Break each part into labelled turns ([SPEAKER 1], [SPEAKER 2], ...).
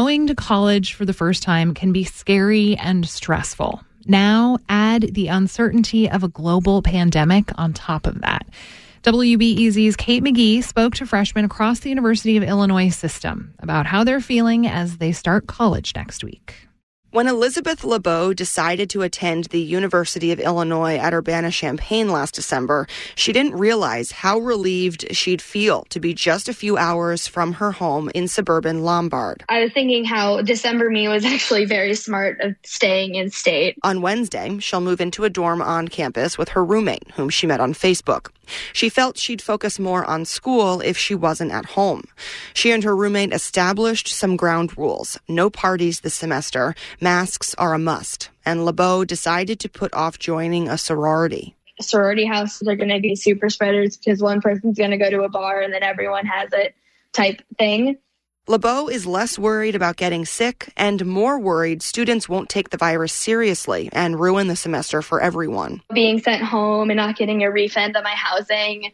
[SPEAKER 1] Going to college for the first time can be scary and stressful. Now, add the uncertainty of a global pandemic on top of that. WBEZ's Kate McGee spoke to freshmen across the University of Illinois system about how they're feeling as they start college next week.
[SPEAKER 2] When Elizabeth LeBeau decided to attend the University of Illinois at Urbana-Champaign last December, she didn't realize how relieved she'd feel to be just a few hours from her home in suburban Lombard.
[SPEAKER 3] I was thinking how December me was actually very smart of staying in state.
[SPEAKER 2] On Wednesday, she'll move into a dorm on campus with her roommate, whom she met on Facebook. She felt she'd focus more on school if she wasn't at home. She and her roommate established some ground rules. No parties this semester. Masks are a must. And LeBeau decided to put off joining a sorority.
[SPEAKER 3] Sorority houses are going to be super spreaders because one person's going to go to a bar and then everyone has it type thing.
[SPEAKER 2] LeBeau is less worried about getting sick and more worried students won't take the virus seriously and ruin the semester for everyone.
[SPEAKER 3] Being sent home and not getting a refund on my housing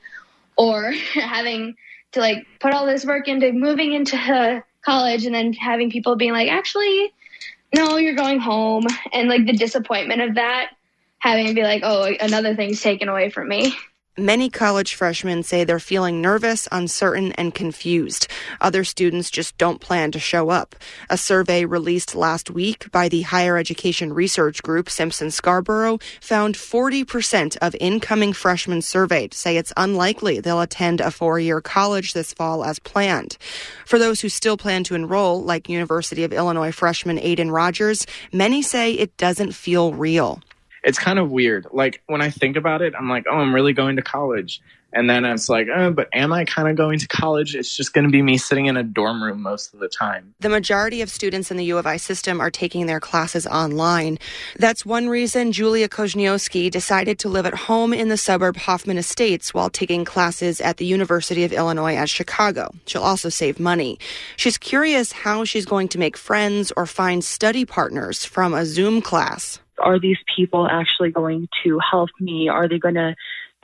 [SPEAKER 3] or having to like put all this work into moving into college and then having people being like, actually, no, you're going home. And like the disappointment of that, having to be like, oh, another thing's taken away from me.
[SPEAKER 2] Many college freshmen say they're feeling nervous, uncertain, and confused. Other students just don't plan to show up. A survey released last week by the higher education research group Simpson Scarborough found 40% of incoming freshmen surveyed say it's unlikely they'll attend a four year college this fall as planned. For those who still plan to enroll, like University of Illinois freshman Aiden Rogers, many say it doesn't feel real
[SPEAKER 4] it's kind of weird. Like when I think about it, I'm like, oh, I'm really going to college. And then it's like, oh, but am I kind of going to college? It's just going to be me sitting in a dorm room most of the time.
[SPEAKER 2] The majority of students in the U of I system are taking their classes online. That's one reason Julia Kozniowski decided to live at home in the suburb Hoffman Estates while taking classes at the University of Illinois at Chicago. She'll also save money. She's curious how she's going to make friends or find study partners from a Zoom class
[SPEAKER 5] are these people actually going to help me? Are they going to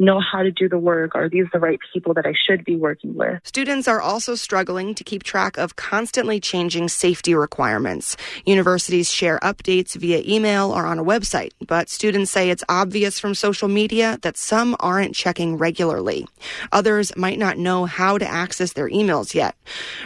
[SPEAKER 5] know how to do the work? Are these the right people that I should be working with?
[SPEAKER 2] Students are also struggling to keep track of constantly changing safety requirements. Universities share updates via email or on a website, but students say it's obvious from social media that some aren't checking regularly. Others might not know how to access their emails yet.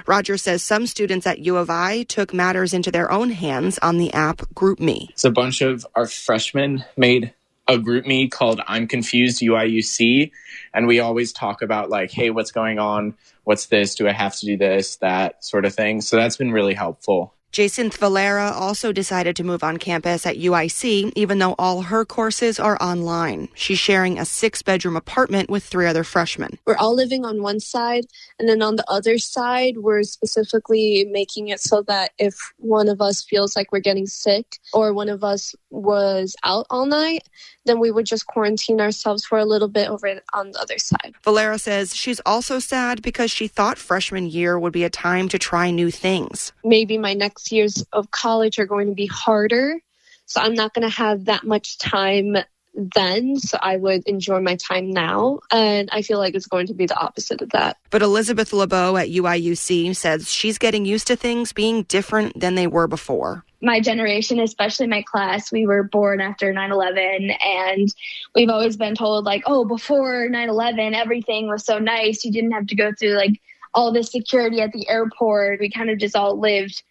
[SPEAKER 2] Roger says some students at U of I took matters into their own hands on the app GroupMe.
[SPEAKER 4] It's a bunch of our freshmen made a GroupMe called I'm Confused UIUC. And we always talk about like, hey, what's going on? What's this? Do I have to do this? That sort of thing. So that's been really helpful.
[SPEAKER 2] Jacinth Valera also decided to move on campus at UIC, even though all her courses are online. She's sharing a six bedroom apartment with three other freshmen.
[SPEAKER 6] We're all living on one side, and then on the other side, we're specifically making it so that if one of us feels like we're getting sick or one of us was out all night, then we would just quarantine ourselves for a little bit over on the other side.
[SPEAKER 2] Valera says she's also sad because she thought freshman year would be a time to try new things.
[SPEAKER 6] Maybe my next years of college are going to be harder. So I'm not going to have that much time then, so I would enjoy my time now. And I feel like it's going to be the opposite of that.
[SPEAKER 2] But Elizabeth LeBeau at UIUC says she's getting used to things being different than they were before.
[SPEAKER 3] My generation, especially my class, we were born after 9 11, and we've always been told, like, oh, before 9 11, everything was so nice. You didn't have to go through, like, all the security at the airport. We kind of just all lived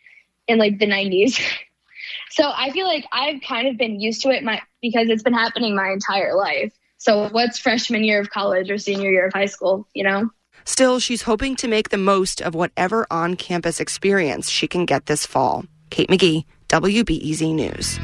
[SPEAKER 3] in, like, the 90s. So I feel like I've kind of been used to it my, because it's been happening my entire life. So what's freshman year of college or senior year of high school, you know?
[SPEAKER 2] Still, she's hoping to make the most of whatever on campus experience she can get this fall. Kate McGee, WBEZ News.